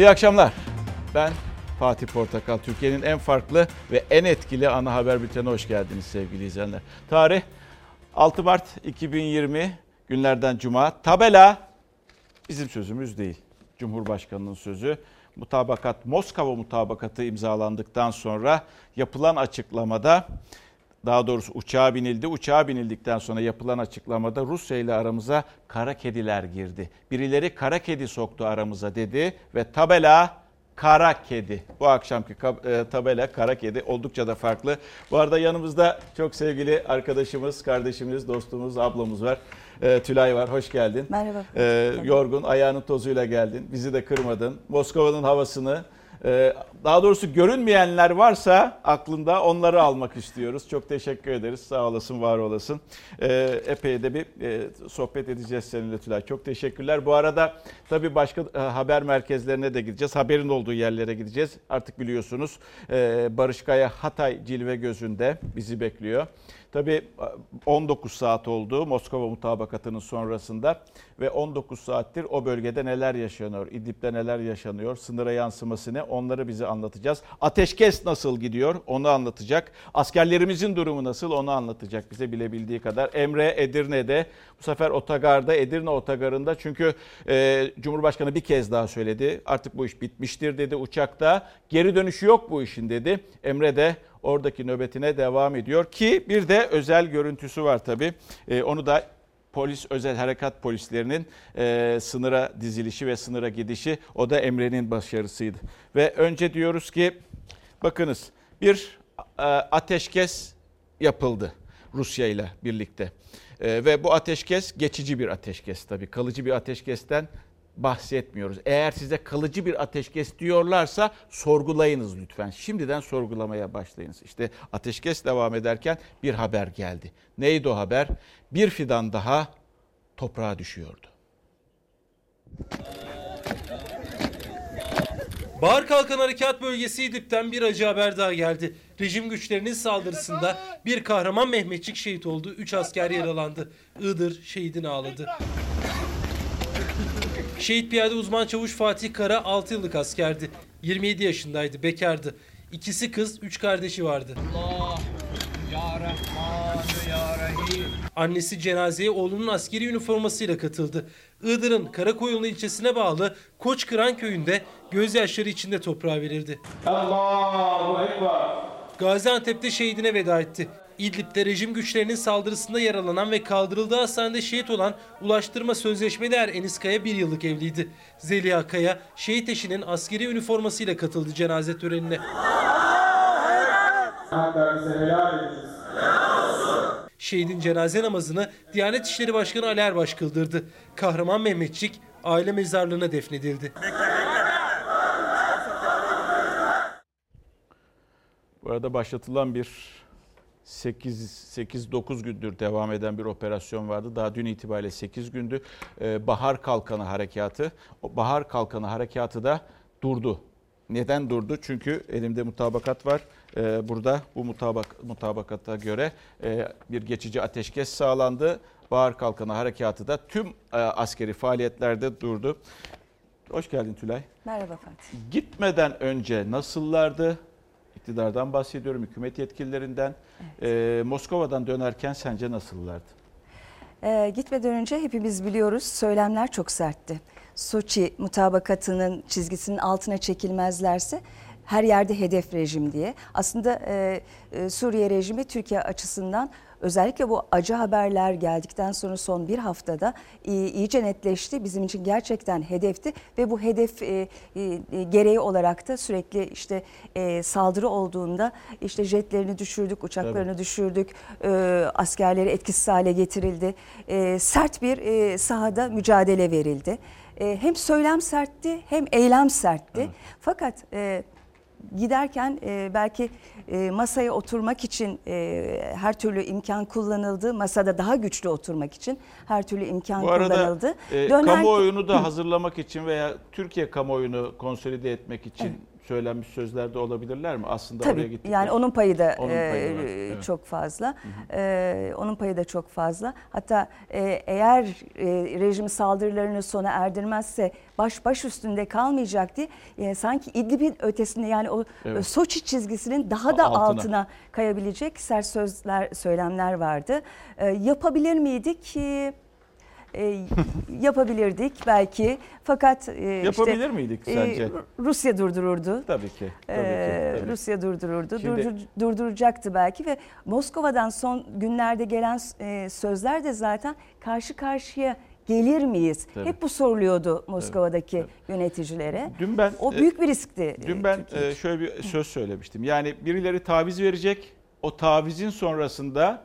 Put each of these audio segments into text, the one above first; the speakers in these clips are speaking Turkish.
İyi akşamlar. Ben Fatih Portakal. Türkiye'nin en farklı ve en etkili ana haber bültenine hoş geldiniz sevgili izleyenler. Tarih 6 Mart 2020 günlerden Cuma. Tabela bizim sözümüz değil. Cumhurbaşkanının sözü. Mutabakat Moskova mutabakatı imzalandıktan sonra yapılan açıklamada daha doğrusu uçağa binildi. Uçağa binildikten sonra yapılan açıklamada Rusya ile aramıza kara kediler girdi. Birileri kara kedi soktu aramıza dedi ve tabela kara kedi. Bu akşamki e, tabela kara kedi oldukça da farklı. Bu arada yanımızda çok sevgili arkadaşımız, kardeşimiz, dostumuz, ablamız var. E, Tülay var, hoş geldin. Merhaba. E, yorgun, ayağının tozuyla geldin. Bizi de kırmadın. Moskova'nın havasını, daha doğrusu görünmeyenler varsa aklında onları almak istiyoruz. Çok teşekkür ederiz. Sağ olasın, var olasın. Ee, epey de bir e, sohbet edeceğiz seninle Tülay. Çok teşekkürler. Bu arada tabii başka e, haber merkezlerine de gideceğiz. Haberin olduğu yerlere gideceğiz. Artık biliyorsunuz e, Barış Kaya Hatay Cilve Gözü'nde bizi bekliyor. Tabii 19 saat oldu Moskova mutabakatının sonrasında ve 19 saattir o bölgede neler yaşanıyor, İdlib'de neler yaşanıyor, sınıra yansıması ne onları bize anlatacağız. Ateşkes nasıl gidiyor onu anlatacak. Askerlerimizin durumu nasıl onu anlatacak bize bilebildiği kadar. Emre Edirne'de bu sefer otogarda Edirne otogarında çünkü e, Cumhurbaşkanı bir kez daha söyledi artık bu iş bitmiştir dedi uçakta geri dönüşü yok bu işin dedi. Emre de oradaki nöbetine devam ediyor ki bir de özel görüntüsü var tabii. E, onu da polis özel harekat polislerinin e, sınıra dizilişi ve sınıra gidişi o da Emre'nin başarısıydı. Ve önce diyoruz ki bakınız bir e, ateşkes yapıldı Rusya ile birlikte. E, ve bu ateşkes geçici bir ateşkes tabii. Kalıcı bir ateşkesten bahsetmiyoruz. Eğer size kalıcı bir ateşkes diyorlarsa sorgulayınız lütfen. Şimdiden sorgulamaya başlayınız. İşte ateşkes devam ederken bir haber geldi. Neydi o haber? Bir fidan daha toprağa düşüyordu. Bahar Kalkan Harekat Bölgesi İdlib'den bir acı haber daha geldi. Rejim güçlerinin saldırısında bir kahraman Mehmetçik şehit oldu. Üç asker yaralandı. Iğdır şehidini ağladı. Şehit piyade uzman çavuş Fatih Kara 6 yıllık askerdi. 27 yaşındaydı, bekardı. İkisi kız, üç kardeşi vardı. Allah, ya Rahman, ya Rahim. Annesi cenazeye oğlunun askeri üniformasıyla katıldı. Iğdır'ın Karakoyunlu ilçesine bağlı Koçkıran köyünde gözyaşları içinde toprağa verildi. Allahu Ekber. Gaziantep'te şehidine veda etti. İdlib'de rejim güçlerinin saldırısında yaralanan ve kaldırıldığı hastanede şehit olan Ulaştırma Sözleşmeli Er Enis Kaya bir yıllık evliydi. Zeliha Kaya şehit eşinin askeri üniformasıyla katıldı cenaze törenine. Şehidin cenaze namazını Diyanet İşleri Başkanı Ali Erbaş kıldırdı. Kahraman Mehmetçik aile mezarlığına defnedildi. Bu arada başlatılan bir 8-9 gündür devam eden bir operasyon vardı. Daha dün itibariyle 8 gündü. Ee, Bahar Kalkanı Harekatı. O Bahar Kalkanı Harekatı da durdu. Neden durdu? Çünkü elimde mutabakat var. Ee, burada bu mutabak, mutabakata göre e, bir geçici ateşkes sağlandı. Bahar Kalkanı Harekatı da tüm e, askeri faaliyetlerde durdu. Hoş geldin Tülay. Merhaba Fatih. Gitmeden önce nasıllardı? İktidardan bahsediyorum, hükümet yetkililerinden. Evet. E, Moskova'dan dönerken sence nasıllardı? E, gitmeden önce hepimiz biliyoruz söylemler çok sertti. Soçi mutabakatının çizgisinin altına çekilmezlerse her yerde hedef rejim diye. Aslında e, e, Suriye rejimi Türkiye açısından özellikle bu acı haberler geldikten sonra son bir haftada iyice netleşti. Bizim için gerçekten hedefti ve bu hedef e, e, gereği olarak da sürekli işte e, saldırı olduğunda işte jetlerini düşürdük, uçaklarını evet. düşürdük, askerleri etkisiz hale getirildi. Sert bir sahada mücadele verildi. Hem söylem sertti hem eylem sertti. Evet. Fakat giderken e, belki e, masaya oturmak için e, her türlü imkan kullanıldı. Masada daha güçlü oturmak için her türlü imkan Bu arada, kullanıldı. E, Döner... kamuoyunu da hazırlamak için veya Türkiye kamuoyunu konsolide etmek için söylenmiş sözler de olabilirler mi? Aslında oraya Tabii gittik. yani onun payı da Onun e, payı var, evet. çok fazla. E, onun payı da çok fazla. Hatta e, eğer e, rejim saldırılarını sona erdirmezse baş baş üstünde kalmayacak diye e, sanki İdlib'in ötesinde yani o Evet. Soçi çizgisinin daha da Altına. altına, kayabilecek sert sözler söylemler vardı. E, yapabilir miydik? E, e, yapabilirdik belki fakat e, Yapabilir işte, miydik e, sence? Rusya durdururdu. Tabii ki. Tabii Ee, ki. Tabii. Rusya durdururdu, Şimdi- durdur- durduracaktı belki ve Moskova'dan son günlerde gelen e, sözler de zaten karşı karşıya gelir miyiz? Tabii. Hep bu soruluyordu Moskova'daki yöneticilere. Dün ben O e, büyük bir riskti. Dün ben Türkiye e, şöyle bir söz söylemiştim. Yani birileri taviz verecek. O tavizin sonrasında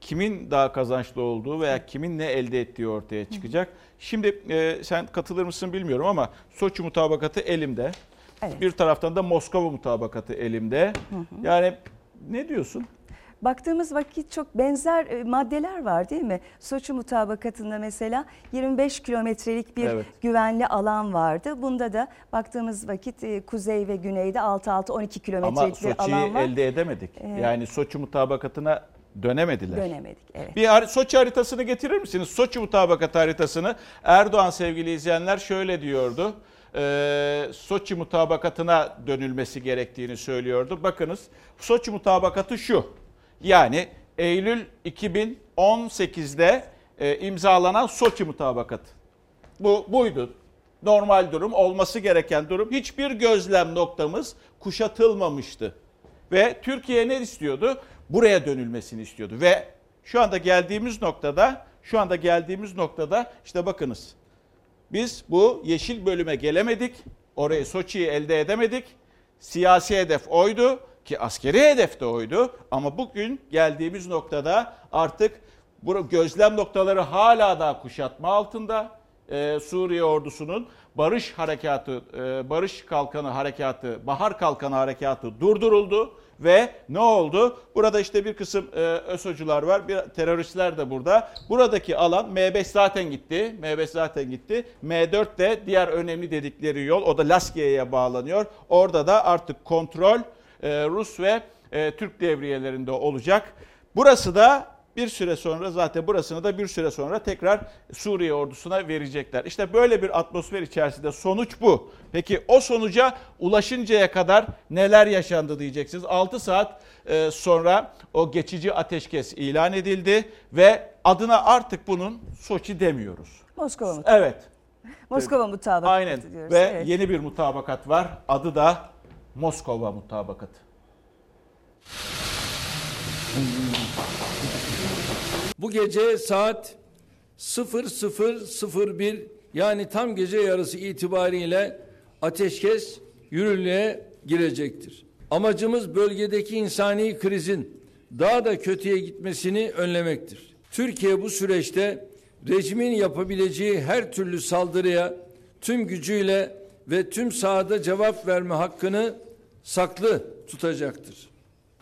kimin daha kazançlı olduğu veya kimin ne elde ettiği ortaya çıkacak. Şimdi e, sen katılır mısın bilmiyorum ama Soçi mutabakatı elimde. Evet. Bir taraftan da Moskova mutabakatı elimde. Yani ne diyorsun? Baktığımız vakit çok benzer e, maddeler var değil mi? Soçi mutabakatında mesela 25 kilometrelik bir Evet. güvenli alan vardı. Bunda da baktığımız vakit e, kuzey ve güneyde 6-6-12 Ama kilometrelik bir Soçi'yi alan var. elde edemedik. Yani Soçi mutabakatına dönemediler. Dönemedik. Evet. Bir Soçi haritasını getirir misiniz? Soçi mutabakatı haritasını. Erdoğan sevgili izleyenler şöyle diyordu. Ee, Soçi mutabakatına dönülmesi gerektiğini söylüyordu. Bakınız Soçi mutabakatı şu. Yani Eylül 2018'de e, imzalanan Soçi mutabakatı. Bu buydu. Normal durum, olması gereken durum. Hiçbir gözlem noktamız kuşatılmamıştı. Ve Türkiye ne istiyordu? Buraya dönülmesini istiyordu. Ve şu anda geldiğimiz noktada, şu anda geldiğimiz noktada işte bakınız. Biz bu yeşil bölüme gelemedik. Orayı Soçi'yi elde edemedik. Siyasi hedef oydu ki askeri hedef de oydu. Ama bugün geldiğimiz noktada artık bu gözlem noktaları hala daha kuşatma altında. Ee, Suriye ordusunun barış harekatı, e, barış kalkanı harekatı, bahar kalkanı harekatı durduruldu ve ne oldu? Burada işte bir kısım e, ÖSO'cular var, bir teröristler de burada. Buradaki alan M5 zaten gitti, M5 zaten gitti. M4 de diğer önemli dedikleri yol, o da Laskiye'ye bağlanıyor. Orada da artık kontrol e, Rus ve e, Türk devriyelerinde olacak. Burası da bir süre sonra zaten burasını da bir süre sonra tekrar Suriye ordusuna verecekler. İşte böyle bir atmosfer içerisinde sonuç bu. Peki o sonuca ulaşıncaya kadar neler yaşandı diyeceksiniz. 6 saat e, sonra o geçici ateşkes ilan edildi ve adına artık bunun Soçi demiyoruz. Moskova mutabakatı. Evet. Moskova mutabakatı Aynen. diyoruz. Ve evet. yeni bir mutabakat var. Adı da Moskova mutabakatı. Bu gece saat 00.01 yani tam gece yarısı itibariyle ateşkes yürürlüğe girecektir. Amacımız bölgedeki insani krizin daha da kötüye gitmesini önlemektir. Türkiye bu süreçte rejimin yapabileceği her türlü saldırıya tüm gücüyle ve tüm sahada cevap verme hakkını saklı tutacaktır.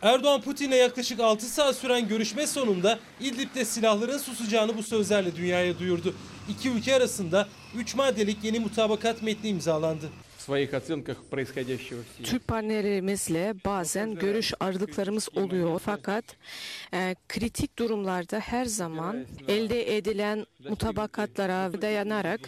Erdoğan Putin'le yaklaşık 6 saat süren görüşme sonunda İdlib'de silahların susacağını bu sözlerle dünyaya duyurdu. İki ülke arasında 3 maddelik yeni mutabakat metni imzalandı. Türk partnerimizle bazen görüş ayrılıklarımız oluyor fakat e, kritik durumlarda her zaman elde edilen mutabakatlara dayanarak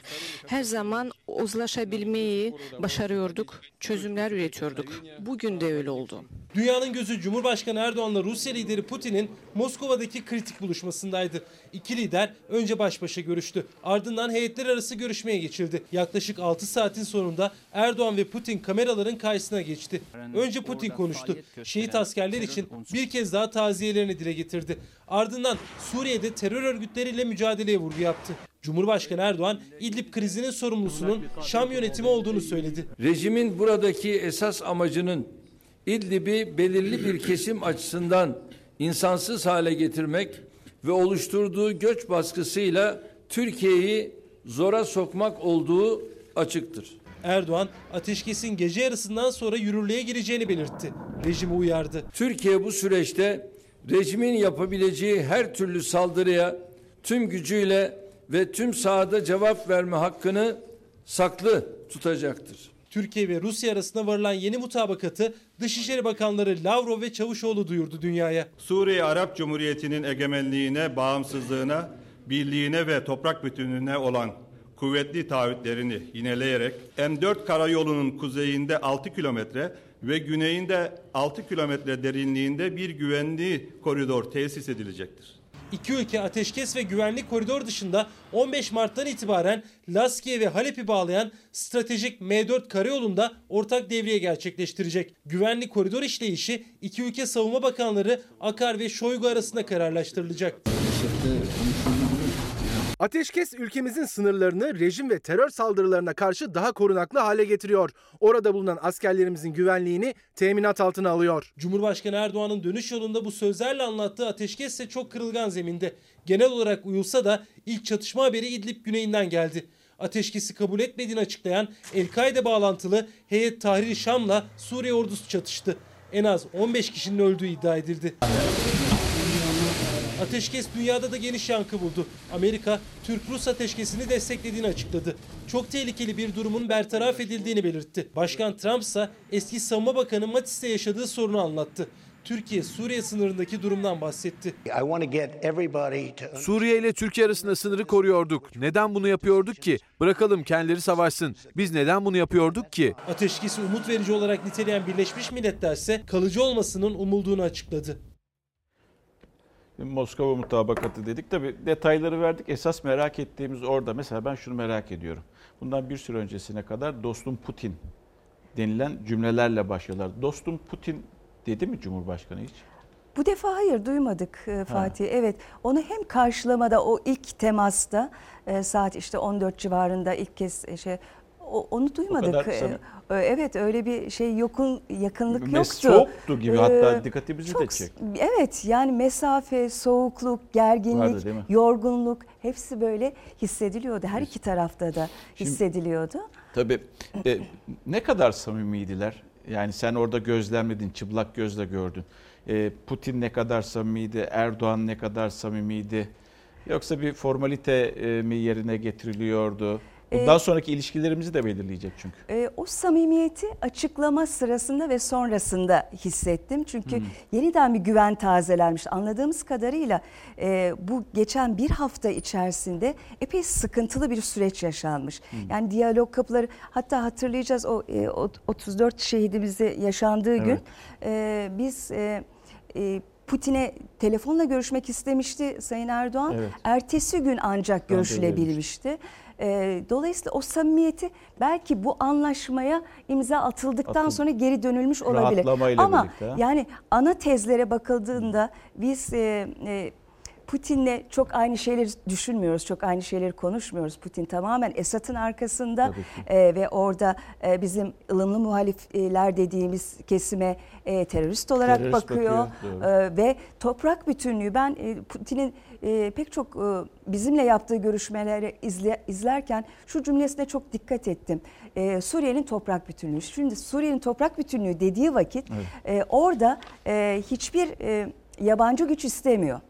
her zaman uzlaşabilmeyi başarıyorduk, çözümler üretiyorduk. Bugün de öyle oldu. Dünyanın gözü Cumhurbaşkanı Erdoğan'la Rusya lideri Putin'in Moskova'daki kritik buluşmasındaydı. İki lider önce baş başa görüştü. Ardından heyetler arası görüşmeye geçildi. Yaklaşık 6 saatin sonunda Erdoğan ve Putin kameraların karşısına geçti. Önce Putin konuştu. Şehit askerler için bir kez daha taziyelerini dile getirdi. Ardından Suriye'de terör örgütleriyle mücadeleye vurgu yaptı. Cumhurbaşkanı Erdoğan İdlib krizinin sorumlusunun Şam yönetimi olduğunu söyledi. Rejimin buradaki esas amacının İdlib'i belirli bir kesim açısından insansız hale getirmek ve oluşturduğu göç baskısıyla Türkiye'yi zora sokmak olduğu açıktır. Erdoğan ateşkesin gece yarısından sonra yürürlüğe gireceğini belirtti. Rejimi uyardı. Türkiye bu süreçte rejimin yapabileceği her türlü saldırıya tüm gücüyle ve tüm sahada cevap verme hakkını saklı tutacaktır. Türkiye ve Rusya arasında varılan yeni mutabakatı Dışişleri Bakanları Lavrov ve Çavuşoğlu duyurdu dünyaya. Suriye Arap Cumhuriyeti'nin egemenliğine, bağımsızlığına, birliğine ve toprak bütünlüğüne olan kuvvetli taahhütlerini yineleyerek M4 karayolunun kuzeyinde 6 kilometre ve güneyinde 6 kilometre derinliğinde bir güvenli koridor tesis edilecektir. İki ülke ateşkes ve güvenlik koridor dışında 15 Mart'tan itibaren Laskiye ve Halep'i bağlayan stratejik M4 karayolunda ortak devriye gerçekleştirecek. Güvenlik koridor işleyişi iki ülke savunma bakanları Akar ve Şoygu arasında kararlaştırılacak. Ateşkes ülkemizin sınırlarını rejim ve terör saldırılarına karşı daha korunaklı hale getiriyor. Orada bulunan askerlerimizin güvenliğini teminat altına alıyor. Cumhurbaşkanı Erdoğan'ın dönüş yolunda bu sözlerle anlattığı ateşkes ise çok kırılgan zeminde. Genel olarak uyulsa da ilk çatışma haberi İdlib güneyinden geldi. Ateşkesi kabul etmediğini açıklayan El-Kaide bağlantılı Heyet Tahrir Şam'la Suriye ordusu çatıştı. En az 15 kişinin öldüğü iddia edildi. Ateşkes dünyada da geniş yankı buldu. Amerika, Türk-Rus ateşkesini desteklediğini açıkladı. Çok tehlikeli bir durumun bertaraf edildiğini belirtti. Başkan Trump ise eski savunma bakanı Mattis'te yaşadığı sorunu anlattı. Türkiye Suriye sınırındaki durumdan bahsetti. I want to get everybody to Suriye ile Türkiye arasında sınırı koruyorduk. Neden bunu yapıyorduk ki? Bırakalım kendileri savaşsın. Biz neden bunu yapıyorduk ki? Ateşkesi umut verici olarak niteleyen Birleşmiş Milletler ise kalıcı olmasının umulduğunu açıkladı. Moskova mutabakatı dedik. Tabii detayları verdik. Esas merak ettiğimiz orada. Mesela ben şunu merak ediyorum. Bundan bir süre öncesine kadar dostum Putin denilen cümlelerle başlıyorlar. Dostum Putin dedi mi Cumhurbaşkanı hiç? Bu defa hayır duymadık e, Fatih. Evet onu hem karşılamada o ilk temasta e, saat işte 14 civarında ilk kez e, şey onu duymadık. kadar E, samimi. e, evet öyle bir şey yokun yakınlık Mes- yoktu. soğuktu gibi, hatta Ee, dikkatimizi de çok- çekti. Evet yani mesafe, soğukluk, gerginlik, Vardı yorgunluk hepsi böyle hissediliyordu. Her iki tarafta da Şimdi- hissediliyordu. Tabii. E, ne kadar samimiydiler? Yani sen orada gözlemledin, çıplak gözle gördün. E, Putin ne kadar samimiydi, Erdoğan ne kadar samimiydi? Yoksa bir formalite e, mi yerine getiriliyordu? Bundan E, sonraki ilişkilerimizi de belirleyecek çünkü. E, o samimiyeti açıklama sırasında ve sonrasında hissettim. Çünkü Hmm. yeniden bir güven tazelenmiş. Anladığımız kadarıyla e, bu geçen bir hafta içerisinde epey sıkıntılı bir süreç yaşanmış. Hmm. Yani diyalog kapıları hatta hatırlayacağız o, e, o 34 şehidimizi yaşandığı gün Evet. e, biz... E, e, Putin'e telefonla görüşmek istemişti Sayın Erdoğan. Evet. Ertesi gün ancak görüşülebilmişti. Ee, dolayısıyla o samimiyeti belki bu anlaşmaya imza atıldıktan Atıl- sonra geri dönülmüş olabilir. Ama birlikte, yani ana tezlere bakıldığında biz e, e, Putin'le çok aynı şeyleri düşünmüyoruz, çok aynı şeyleri konuşmuyoruz. Putin tamamen Esad'ın arkasında e, ve orada e, bizim ılımlı muhalifler dediğimiz kesime e, terörist olarak Terörist bakıyor. bakıyor. E, ve toprak bütünlüğü ben e, Putin'in e, pek çok e, bizimle yaptığı görüşmeleri izle, izlerken şu cümlesine çok dikkat ettim. E, Suriye'nin toprak bütünlüğü. Şimdi Suriye'nin toprak bütünlüğü dediği vakit e, orada e, hiçbir e, yabancı güç istemiyor.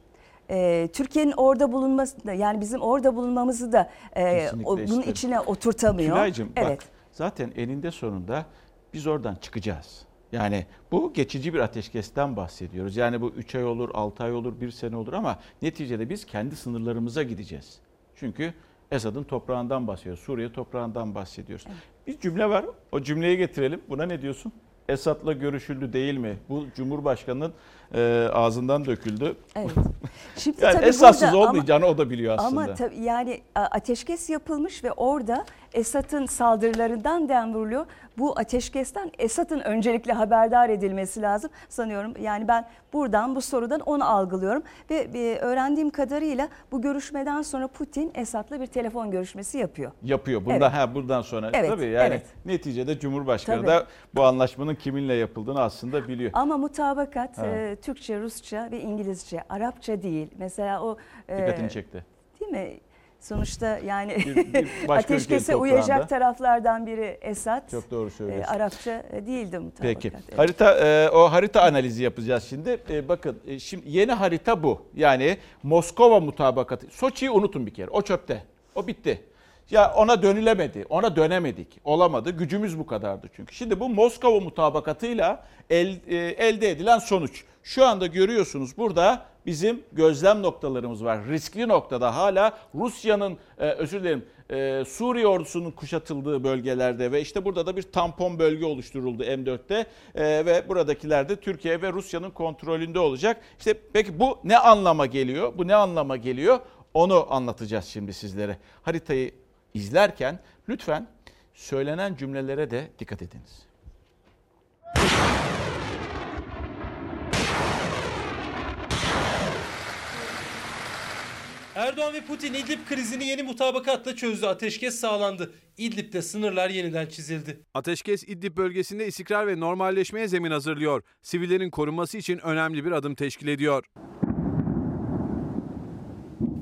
E, Türkiye'nin orada bulunması da yani bizim orada bulunmamızı da e, o- bunun isterim. içine oturtamıyor. Tülay'cığım evet. bak zaten eninde sonunda biz oradan çıkacağız. Yani bu geçici bir ateşkesten bahsediyoruz. Yani bu 3 ay olur, 6 ay olur, 1 sene olur ama neticede biz kendi sınırlarımıza gideceğiz. Çünkü Esad'ın toprağından bahsediyoruz. Suriye toprağından bahsediyoruz. Bir cümle var. O cümleyi getirelim. Buna ne diyorsun? Esad'la görüşüldü değil mi? Bu Cumhurbaşkanı'nın e, ağzından döküldü. Evet. Şimdi Yani esassız burada ama- olmayacağını o da biliyor aslında. Ama tabii yani ateşkes yapılmış ve orada Esad'ın saldırılarından dem vuruluyor. Bu ateşkesten Esad'ın öncelikle haberdar edilmesi lazım sanıyorum. Yani ben buradan bu sorudan onu algılıyorum ve e, öğrendiğim kadarıyla bu görüşmeden sonra Putin Esad'la bir telefon görüşmesi yapıyor. yapıyor. Bundan Evet. ha buradan sonra Evet, tabii yani evet. neticede Cumhurbaşkanı Tabii. da bu anlaşmanın kiminle yapıldığını aslında biliyor. Ama mutabakat Ha. e, Türkçe, Rusça ve İngilizce, Arapça değil. Mesela o e, Dikkatini çekti. Değil mi? Sonuçta yani Bir- bir ateşkese uyacak taraflardan biri Esad. Çok doğru E, söylüyorsun. Arapça e, değildi mutabakat. Peki. Evet. Harita e, o harita analizi yapacağız şimdi. E, bakın e, şimdi yeni harita bu. Yani Moskova mutabakatı. Soçi'yi unutun bir kere. O çöpte. O bitti. Ya ona dönülemedi, ona dönemedik, olamadı. Gücümüz bu kadardı çünkü. Şimdi bu Moskova mutabakatıyla el, e, elde edilen sonuç. Şu anda görüyorsunuz burada bizim gözlem noktalarımız var. Riskli noktada hala Rusya'nın, e, özür dilerim, e, Suriye ordusunun kuşatıldığı bölgelerde ve işte burada da bir tampon bölge oluşturuldu M4'te E, ve buradakiler de Türkiye ve Rusya'nın kontrolünde olacak. İşte peki bu ne anlama geliyor? Bu ne anlama geliyor? Onu anlatacağız şimdi sizlere. Haritayı izlerken lütfen söylenen cümlelere de dikkat ediniz. Erdoğan ve Putin İdlib krizini yeni mutabakatla çözdü. Ateşkes sağlandı. İdlib'de sınırlar yeniden çizildi. Ateşkes İdlib bölgesinde istikrar ve normalleşmeye zemin hazırlıyor. Sivillerin korunması için önemli bir adım teşkil ediyor.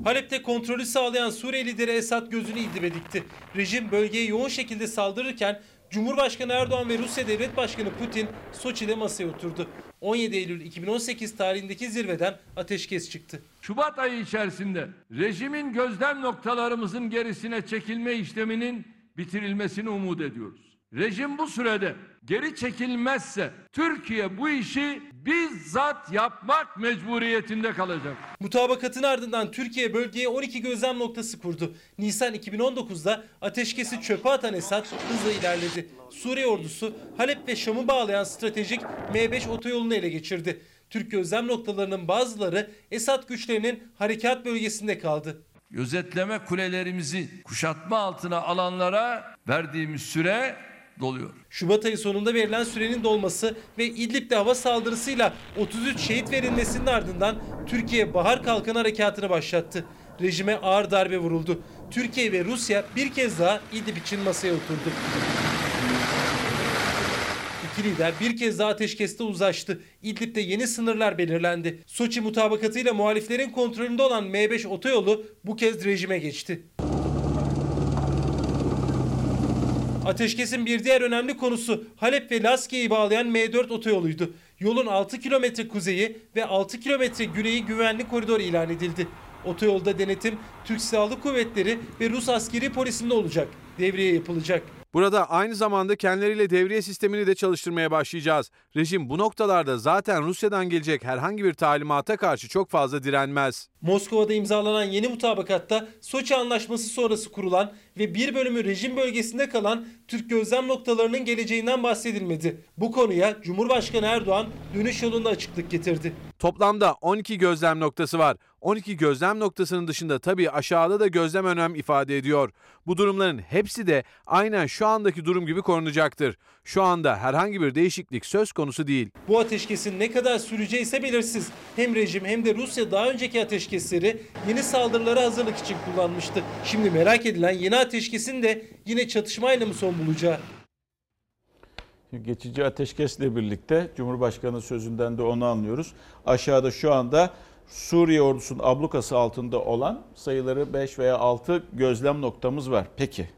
Halep'te kontrolü sağlayan Suriye lideri Esad gözünü İdlib'e dikti. Rejim bölgeye yoğun şekilde saldırırken Cumhurbaşkanı Erdoğan ve Rusya Devlet Başkanı Putin Soçi'de masaya oturdu. 17 Eylül 2018 tarihindeki zirveden ateşkes çıktı. Şubat ayı içerisinde rejimin gözlem noktalarımızın gerisine çekilme işleminin bitirilmesini umut ediyoruz. Rejim bu sürede geri çekilmezse Türkiye bu işi bizzat yapmak mecburiyetinde kalacak. Mutabakatın ardından Türkiye bölgeye 12 gözlem noktası kurdu. Nisan 2019'da ateşkesi çöpe atan Esad hızla ilerledi. Suriye ordusu Halep ve Şam'ı bağlayan stratejik M5 otoyolunu ele geçirdi. Türk gözlem noktalarının bazıları Esad güçlerinin harekat bölgesinde kaldı. Gözetleme kulelerimizi kuşatma altına alanlara verdiğimiz süre doluyor. Şubat ayı sonunda verilen sürenin dolması ve İdlib'de hava saldırısıyla 33 şehit verilmesinin ardından Türkiye Bahar Kalkan Harekatı'nı başlattı. Rejime ağır darbe vuruldu. Türkiye ve Rusya bir kez daha İdlib için masaya oturdu. İki lider bir kez daha ateşkeste uzlaştı. İdlib'de yeni sınırlar belirlendi. Soçi mutabakatıyla muhaliflerin kontrolünde olan M5 otoyolu bu kez rejime geçti. Ateşkesin bir diğer önemli konusu Halep ve Laskiye'yi bağlayan M4 otoyoluydu. Yolun 6 kilometre kuzeyi ve 6 kilometre güneyi güvenli koridor ilan edildi. Otoyolda denetim Türk Silahlı Kuvvetleri ve Rus askeri polisinde olacak. Devriye yapılacak. Burada aynı zamanda kendileriyle devriye sistemini de çalıştırmaya başlayacağız. Rejim bu noktalarda zaten Rusya'dan gelecek herhangi bir talimata karşı çok fazla direnmez. Moskova'da imzalanan yeni mutabakatta Soçi Anlaşması sonrası kurulan ve bir bölümü rejim bölgesinde kalan Türk gözlem noktalarının geleceğinden bahsedilmedi. Bu konuya Cumhurbaşkanı Erdoğan dönüş yolunda açıklık getirdi. Toplamda 12 gözlem noktası var. 12 gözlem noktasının dışında tabii aşağıda da gözlem önem ifade ediyor. Bu durumların hepsi de aynen şu andaki durum gibi korunacaktır. Şu anda herhangi bir değişiklik söz konusu değil. Bu ateşkesin ne kadar süreceği ise belirsiz. Hem rejim hem de Rusya daha önceki ateşkesleri yeni saldırılara hazırlık için kullanmıştı. Şimdi merak edilen yeni ateşkesin de yine çatışmayla mı son bulacağı? Geçici ateşkesle birlikte Cumhurbaşkanı sözünden de onu anlıyoruz. Aşağıda şu anda Suriye ordusunun ablukası altında olan sayıları 5 veya 6 gözlem noktamız var. Peki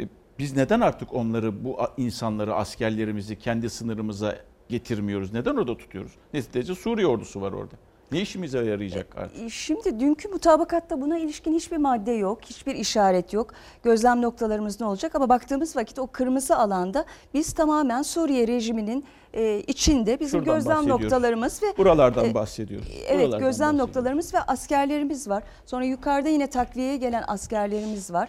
e, biz neden artık onları bu insanları askerlerimizi kendi sınırımıza getirmiyoruz? Neden orada tutuyoruz? Neticede Suriye ordusu var orada. Ne işimize yarayacak artık? E, Şimdi dünkü mutabakatta buna ilişkin hiçbir madde yok, hiçbir işaret yok. Gözlem noktalarımız ne olacak ama baktığımız vakit o kırmızı alanda biz tamamen Suriye rejiminin e, içinde bizim Şuradan gözlem noktalarımız ve Buralardan e, bahsediyoruz. Evet Buralardan gözlem noktalarımız ve askerlerimiz var. Sonra yukarıda yine takviyeye gelen askerlerimiz var.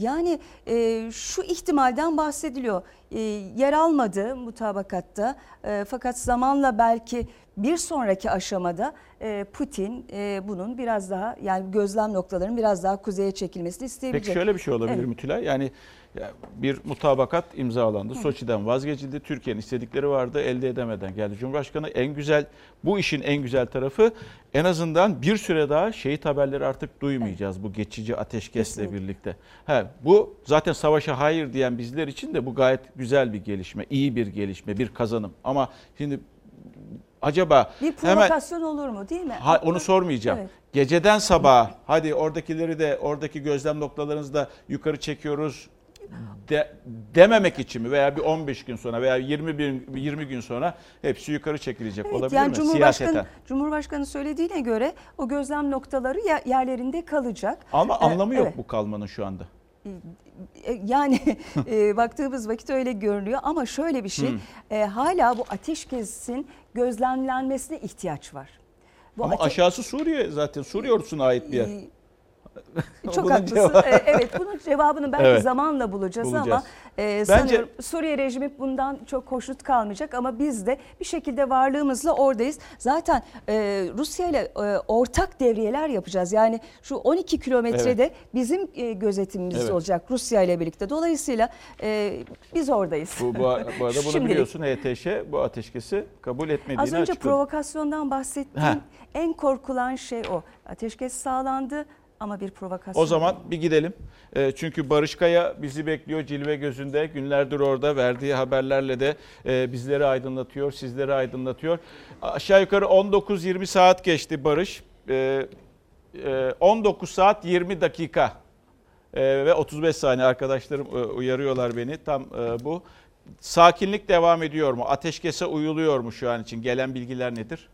Yani e, şu ihtimalden bahsediliyor. Ee, yer almadı mutabakatta Ee, fakat zamanla belki bir sonraki aşamada e, Putin e, bunun biraz daha yani gözlem noktalarının biraz daha kuzeye çekilmesini isteyebilecek. Peki şöyle bir şey olabilir Evet. mi Tülay? Yani ya bir mutabakat imzalandı. Soçi'den vazgeçildi. Türkiye'nin istedikleri vardı. Elde edemeden geldi. Cumhurbaşkanı en güzel bu işin en güzel tarafı en azından bir süre daha şehit haberleri artık duymayacağız bu geçici ateşkesle Kesinlikle. birlikte. He, bu zaten savaşa hayır diyen bizler için de bu gayet güzel bir gelişme, iyi bir gelişme, bir kazanım. Ama şimdi acaba Bir hemen provokasyon olur mu değil mi? Ha, onu sormayacağım. Evet. Geceden sabaha hadi oradakileri de oradaki gözlem noktalarınızı da yukarı çekiyoruz de, dememek için mi veya bir 15 gün sonra veya 20 bin, 20 gün sonra hepsi yukarı çekilecek Evet, olabilir yani mi? Cumhurbaşkanı, Siyaseten. Cumhurbaşkanı söylediğine göre o gözlem noktaları yer- yerlerinde kalacak. Ama Ee, anlamı yok evet. bu kalmanın şu anda. E, Yani e, baktığımız vakit öyle görünüyor ama şöyle bir şey e, hala bu ateşkesin gözlemlenmesine ihtiyaç var. Bu Ama ate- aşağısı Suriye zaten. Suriye ordusuna ait bir yer. Çok haklısın. cevabı- Ee, evet bunun cevabını belki Evet. zamanla bulacağız, Bulacağız. ama e, sanıyorum Suriye rejimi bundan çok hoşnut kalmayacak ama biz de bir şekilde varlığımızla oradayız. Zaten e, Rusya ile e, ortak devriyeler yapacağız. Yani şu 12 kilometrede bizim e, gözetimimiz Evet. olacak Rusya ile birlikte. Dolayısıyla e, biz oradayız. Bu, bu, bu arada bunu Şimdilik. biliyorsun HTŞ bu ateşkesi kabul etmediğini Az önce açıkladı. provokasyondan bahsettim. Heh. En korkulan şey o. Ateşkes sağlandı ama bir provokasyon. O zaman bir gidelim. E, çünkü Barış Kaya bizi bekliyor cilve gözünde. Günlerdir orada verdiği haberlerle de e, bizleri aydınlatıyor, sizleri aydınlatıyor. Aşağı yukarı 19-20 saat geçti Barış. E, e, 19 saat 20 dakika e, ve 35 saniye arkadaşlarım e, uyarıyorlar beni. Tam e, bu. Sakinlik devam ediyor mu? Ateşkese uyuluyor mu şu an için? Gelen bilgiler nedir?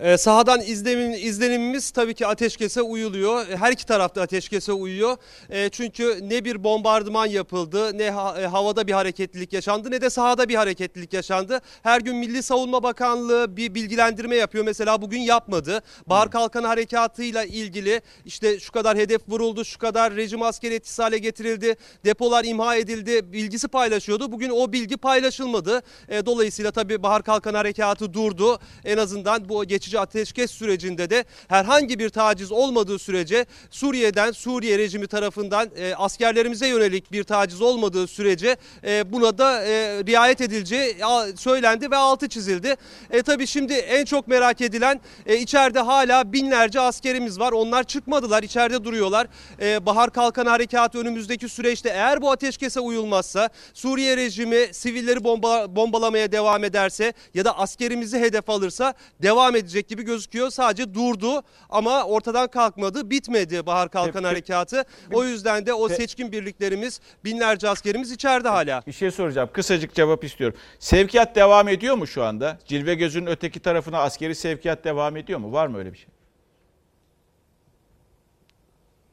Ee, sahadan izlenim, izlenimimiz tabii ki ateşkese uyuluyor. Her iki tarafta ateşkese uyuyor. Ee, çünkü ne bir bombardıman yapıldı, ne ha- e, havada bir hareketlilik yaşandı, ne de sahada bir hareketlilik yaşandı. Her gün Milli Savunma Bakanlığı bir bilgilendirme yapıyor. Mesela bugün yapmadı. Bahar Kalkanı Harekatı'yla ilgili işte şu kadar hedef vuruldu, şu kadar rejim askeri etkisiz hale getirildi, depolar imha edildi bilgisi paylaşıyordu. Bugün o bilgi paylaşılmadı. E, dolayısıyla tabii Bahar Kalkanı Harekatı durdu. En azından bu geçici ateşkes sürecinde de herhangi bir taciz olmadığı sürece Suriye'den Suriye rejimi tarafından e, askerlerimize yönelik bir taciz olmadığı sürece e, buna da e, riayet edileceği söylendi ve altı çizildi. E, tabii şimdi en çok merak edilen e, içeride hala binlerce askerimiz var. Onlar çıkmadılar içeride duruyorlar. E, Bahar Kalkanı Harekatı önümüzdeki süreçte eğer bu ateşkese uyulmazsa Suriye rejimi sivilleri bomba, bombalamaya devam ederse ya da askerimizi hedef alırsa devam edecek gibi gözüküyor. Sadece durdu ama ortadan kalkmadı. Bitmedi Bahar Kalkanı Peki. Harekatı. O yüzden de o seçkin birliklerimiz binlerce askerimiz içeride hala. Bir şey soracağım. Kısacık cevap istiyorum. Sevkiyat devam ediyor mu şu anda? Cilve gözünün öteki tarafına askeri sevkiyat devam ediyor mu? Var mı öyle bir şey?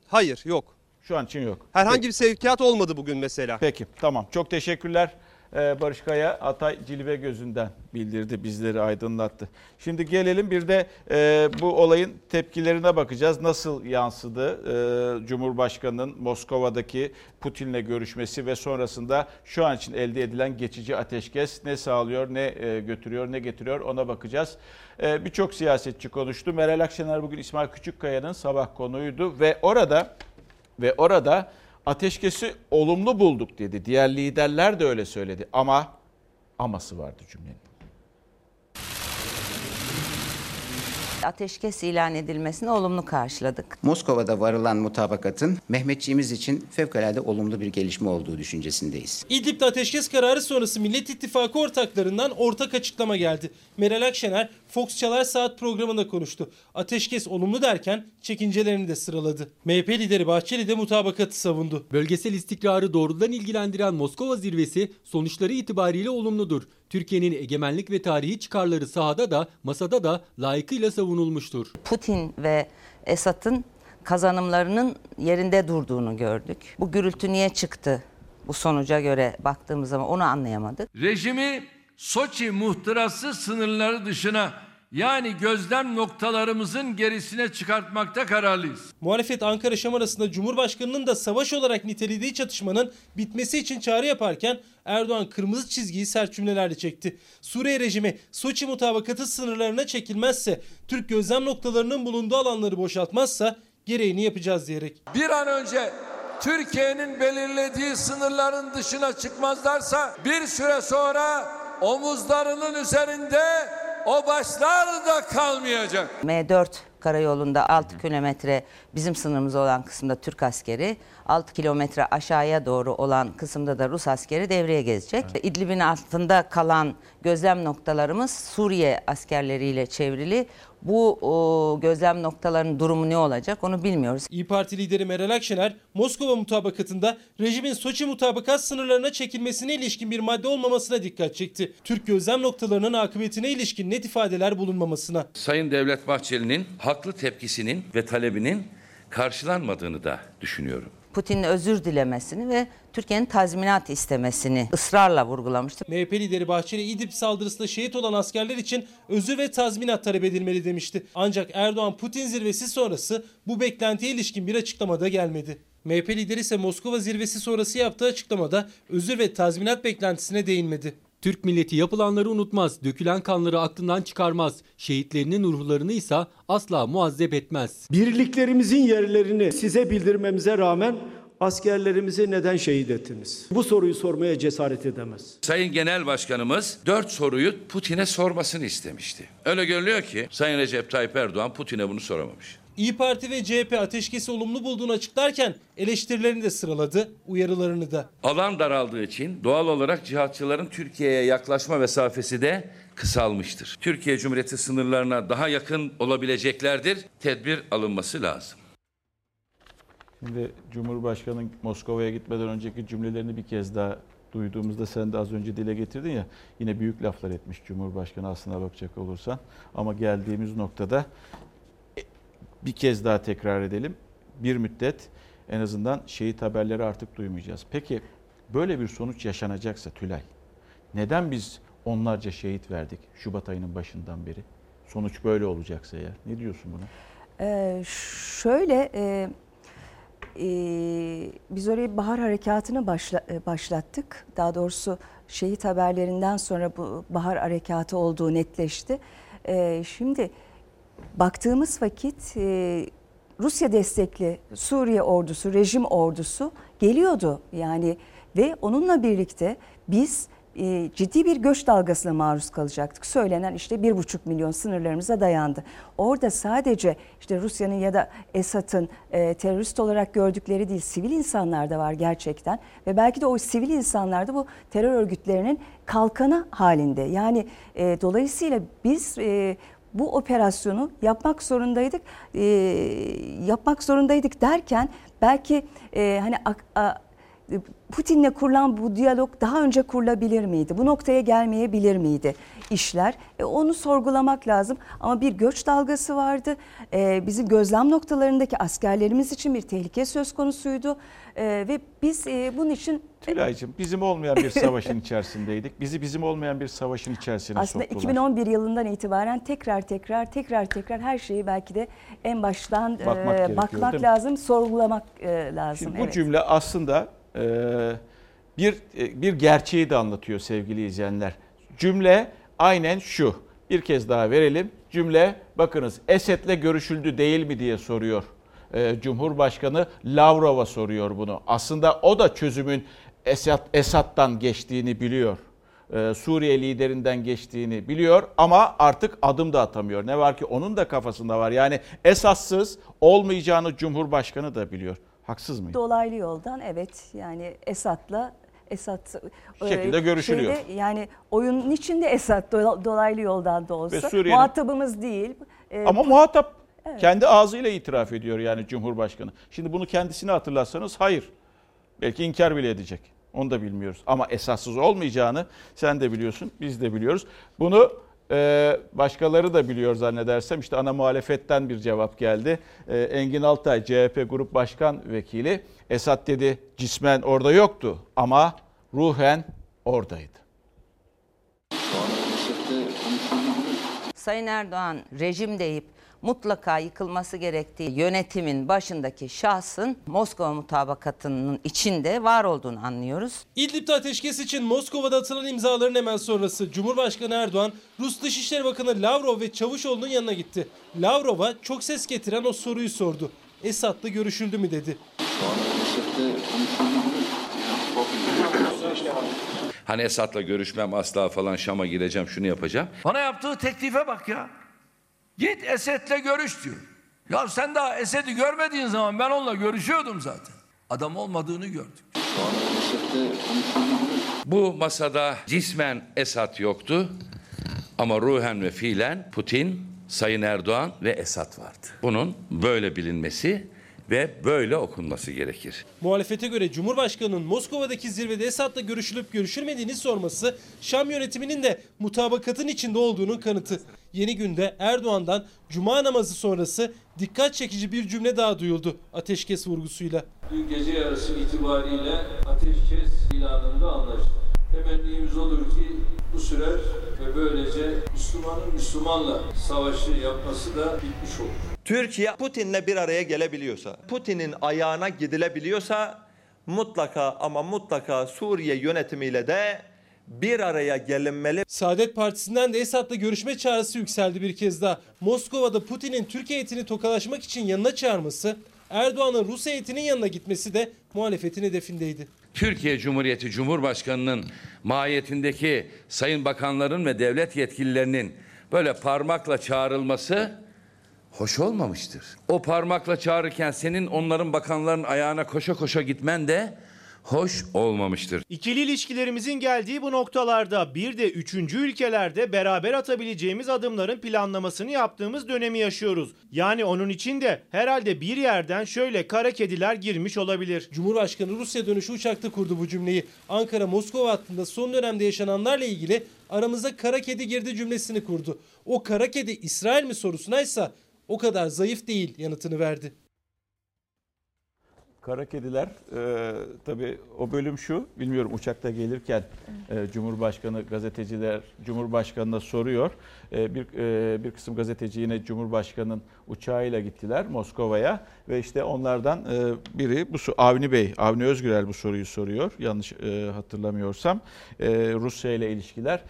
Hayır yok. Şu an için yok. Herhangi bir sevkiyat olmadı bugün mesela. Peki tamam. Çok teşekkürler. Ee, Barış Kaya Atay Cilve gözünden bildirdi, bizleri aydınlattı. Şimdi gelelim bir de e, bu olayın tepkilerine bakacağız. Nasıl yansıdı e, Cumhurbaşkanı'nın Moskova'daki Putin'le görüşmesi ve sonrasında şu an için elde edilen geçici ateşkes ne sağlıyor, ne e, götürüyor, ne getiriyor ona bakacağız. Birçok siyasetçi konuştu. Meral Akşener bugün İsmail Küçükkaya'nın sabah konuydu ve orada ve orada ateşkesi olumlu bulduk dedi. Diğer liderler de öyle söyledi ama aması vardı cümlenin. Ateşkes ilan edilmesini olumlu karşıladık. Moskova'da varılan mutabakatın Mehmetçiğimiz için fevkalade olumlu bir gelişme olduğu düşüncesindeyiz. İdlib'de ateşkes kararı sonrası Millet İttifakı ortaklarından ortak açıklama geldi. Meral Akşener Fox Çalar Saat programında konuştu. Ateşkes olumlu derken çekincelerini de sıraladı. MHP lideri Bahçeli de mutabakatı savundu. Bölgesel istikrarı doğrudan ilgilendiren Moskova zirvesi sonuçları itibariyle olumludur. Türkiye'nin egemenlik ve tarihi çıkarları sahada da masada da layıkıyla savunulmuştur. Putin ve Esad'ın kazanımlarının yerinde durduğunu gördük. Bu gürültü niye çıktı? Bu sonuca göre baktığımız zaman onu anlayamadık. Rejimi Soçi muhtırası sınırları dışına yani gözlem noktalarımızın gerisine çıkartmakta kararlıyız. Muhalefet Ankara Şam arasında Cumhurbaşkanı'nın da savaş olarak nitelediği çatışmanın bitmesi için çağrı yaparken Erdoğan kırmızı çizgiyi sert cümlelerle çekti. Suriye rejimi Soçi mutabakatı sınırlarına çekilmezse, Türk gözlem noktalarının bulunduğu alanları boşaltmazsa gereğini yapacağız diyerek. Bir an önce Türkiye'nin belirlediği sınırların dışına çıkmazlarsa bir süre sonra omuzlarının üzerinde o başlar da kalmayacak. M4 karayolunda 6 kilometre bizim sınırımız olan kısımda Türk askeri, 6 kilometre aşağıya doğru olan kısımda da Rus askeri devreye gezecek. İdlib'in altında kalan gözlem noktalarımız Suriye askerleriyle çevrili. Bu o, gözlem noktalarının durumu ne olacak onu bilmiyoruz. İyi Parti lideri Meral Akşener, Moskova mutabakatında rejimin Soçi mutabakat sınırlarına çekilmesine ilişkin bir madde olmamasına dikkat çekti. Türk gözlem noktalarının akıbetine ilişkin net ifadeler bulunmamasına. Sayın Devlet Bahçeli'nin haklı tepkisinin ve talebinin karşılanmadığını da düşünüyorum. Putin'in özür dilemesini ve Türkiye'nin tazminat istemesini ısrarla vurgulamıştı. MHP lideri Bahçeli İdlib saldırısında şehit olan askerler için özür ve tazminat talep edilmeli demişti. Ancak Erdoğan Putin zirvesi sonrası bu beklentiye ilişkin bir açıklamada gelmedi. MHP lideri ise Moskova zirvesi sonrası yaptığı açıklamada özür ve tazminat beklentisine değinmedi. Türk milleti yapılanları unutmaz, dökülen kanları aklından çıkarmaz, şehitlerinin ruhlarını ise asla muazzep etmez. Birliklerimizin yerlerini size bildirmemize rağmen askerlerimizi neden şehit ettiniz? Bu soruyu sormaya cesaret edemez. Sayın Genel Başkanımız dört soruyu Putin'e sormasını istemişti. Öyle görünüyor ki Sayın Recep Tayyip Erdoğan Putin'e bunu soramamış. İyi Parti ve CHP ateşkesi olumlu bulduğunu açıklarken eleştirilerini de sıraladı, uyarılarını da. Alan daraldığı için doğal olarak cihatçıların Türkiye'ye yaklaşma mesafesi de kısalmıştır. Türkiye Cumhuriyeti sınırlarına daha yakın olabileceklerdir. Tedbir alınması lazım. Şimdi Cumhurbaşkanı'nın Moskova'ya gitmeden önceki cümlelerini bir kez daha duyduğumuzda sen de az önce dile getirdin ya yine büyük laflar etmiş Cumhurbaşkanı aslına bakacak olursan. Ama geldiğimiz noktada bir kez daha tekrar edelim. Bir müddet en azından şehit haberleri artık duymayacağız. Peki böyle bir sonuç yaşanacaksa Tülay neden biz onlarca şehit verdik Şubat ayının başından beri? Sonuç böyle olacaksa ya. Ne diyorsun buna? Ee, şöyle e, e, biz oraya bahar harekatını başla, e, başlattık. Daha doğrusu şehit haberlerinden sonra bu bahar harekatı olduğu netleşti. E, şimdi baktığımız vakit e, Rusya destekli Suriye ordusu, rejim ordusu geliyordu. Yani ve onunla birlikte biz e, ciddi bir göç dalgasına maruz kalacaktık. Söylenen işte bir buçuk milyon sınırlarımıza dayandı. Orada sadece işte Rusya'nın ya da Esad'ın e, terörist olarak gördükleri değil, sivil insanlar da var gerçekten. Ve belki de o sivil insanlar da bu terör örgütlerinin kalkanı halinde. Yani e, dolayısıyla biz e, bu operasyonu yapmak zorundaydık. E, yapmak zorundaydık derken belki e, hani a, a, Putin'le kurulan bu diyalog daha önce kurulabilir miydi? Bu noktaya gelmeyebilir miydi işler? E, onu sorgulamak lazım. Ama bir göç dalgası vardı. E, bizim gözlem noktalarındaki askerlerimiz için bir tehlike söz konusuydu. E, ve biz e, bunun için Tülay'cığım bizim olmayan bir savaşın içerisindeydik. Bizi bizim olmayan bir savaşın içerisine Aslında soktular. 2011 yılından itibaren tekrar tekrar tekrar tekrar her şeyi belki de en baştan Bakmak e, bakmak lazım, sorgulamak e, lazım. Şimdi bu evet. cümle aslında bir e, bir gerçeği de anlatıyor sevgili izleyenler. Cümle aynen şu. Bir kez daha verelim. Cümle bakınız Esed'le görüşüldü değil mi diye soruyor. E, Cumhurbaşkanı Lavrov'a soruyor bunu. Aslında o da çözümün Esad Esad'dan geçtiğini biliyor. E, Suriye liderinden geçtiğini biliyor ama artık adım da atamıyor. Ne var ki onun da kafasında var. Yani esassız olmayacağını Cumhurbaşkanı da biliyor. Haksız mıyım? Dolaylı yoldan evet yani Esad'la Esad Bir şekilde görüşülüyor. şeyde, yani oyunun içinde Esad do- dolaylı yoldan da olsa muhatabımız değil. E, Ama muhatap Evet. kendi ağzıyla itiraf ediyor yani Cumhurbaşkanı. Şimdi bunu kendisine hatırlatsanız hayır. Belki inkar bile edecek. Onu da bilmiyoruz. Ama esassız olmayacağını sen de biliyorsun, biz de biliyoruz. Bunu e, başkaları da biliyor zannedersem. İşte ana muhalefetten bir cevap geldi. E, Engin Altay, CHP Grup Başkan Vekili. Esad dedi cismen orada yoktu ama ruhen oradaydı. Sayın Erdoğan rejim deyip mutlaka yıkılması gerektiği yönetimin başındaki şahsın Moskova mutabakatının içinde var olduğunu anlıyoruz. İdlib'de ateşkes için Moskova'da atılan imzaların hemen sonrası Cumhurbaşkanı Erdoğan, Rus Dışişleri Bakanı Lavrov ve Çavuşoğlu'nun yanına gitti. Lavrov'a çok ses getiren o soruyu sordu. Esad'la görüşüldü mü dedi. Hani Esad'la görüşmem asla falan Şam'a gireceğim şunu yapacağım. Bana yaptığı teklife bak ya. Git Esed'le görüş diyor. Ya sen daha Esed'i görmediğin zaman ben onunla görüşüyordum zaten. Adam olmadığını gördük. Bu masada cismen Esad yoktu ama ruhen ve fiilen Putin, Sayın Erdoğan ve Esad vardı. Bunun böyle bilinmesi ve böyle okunması gerekir. Muhalefete göre Cumhurbaşkanı'nın Moskova'daki zirvede Esad'la görüşülüp görüşülmediğini sorması Şam yönetiminin de mutabakatın içinde olduğunun kanıtı. Yeni günde Erdoğan'dan Cuma namazı sonrası dikkat çekici bir cümle daha duyuldu ateşkes vurgusuyla. Dün gece yarısı itibariyle ateşkes ilanında anlaştık. Temennimiz olur ki bu sürer ve böylece Müslümanın Müslümanla savaşı yapması da bitmiş olur. Türkiye Putin'le bir araya gelebiliyorsa, Putin'in ayağına gidilebiliyorsa mutlaka ama mutlaka Suriye yönetimiyle de bir araya gelinmeli. Saadet Partisi'nden de Esad'la görüşme çağrısı yükseldi bir kez daha. Moskova'da Putin'in Türk heyetini tokalaşmak için yanına çağırması, Erdoğan'ın Rus heyetinin yanına gitmesi de muhalefetin hedefindeydi. Türkiye Cumhuriyeti Cumhurbaşkanı'nın mahiyetindeki sayın bakanların ve devlet yetkililerinin böyle parmakla çağrılması hoş olmamıştır. O parmakla çağırırken senin onların bakanların ayağına koşa koşa gitmen de hoş olmamıştır. İkili ilişkilerimizin geldiği bu noktalarda bir de üçüncü ülkelerde beraber atabileceğimiz adımların planlamasını yaptığımız dönemi yaşıyoruz. Yani onun için de herhalde bir yerden şöyle kara kediler girmiş olabilir. Cumhurbaşkanı Rusya dönüşü uçakta kurdu bu cümleyi. Ankara-Moskova hattında son dönemde yaşananlarla ilgili aramıza kara kedi girdi cümlesini kurdu. O kara kedi İsrail mi sorusuna ise o kadar zayıf değil yanıtını verdi. Kara kediler e, tabii o bölüm şu bilmiyorum uçakta gelirken e, Cumhurbaşkanı gazeteciler Cumhurbaşkanı'na soruyor. E, bir e, bir kısım gazeteci yine Cumhurbaşkanı'nın uçağıyla gittiler Moskova'ya ve işte onlardan e, biri bu Avni Bey Avni Özgürel bu soruyu soruyor yanlış e, hatırlamıyorsam. Rusya ile ilişkiler.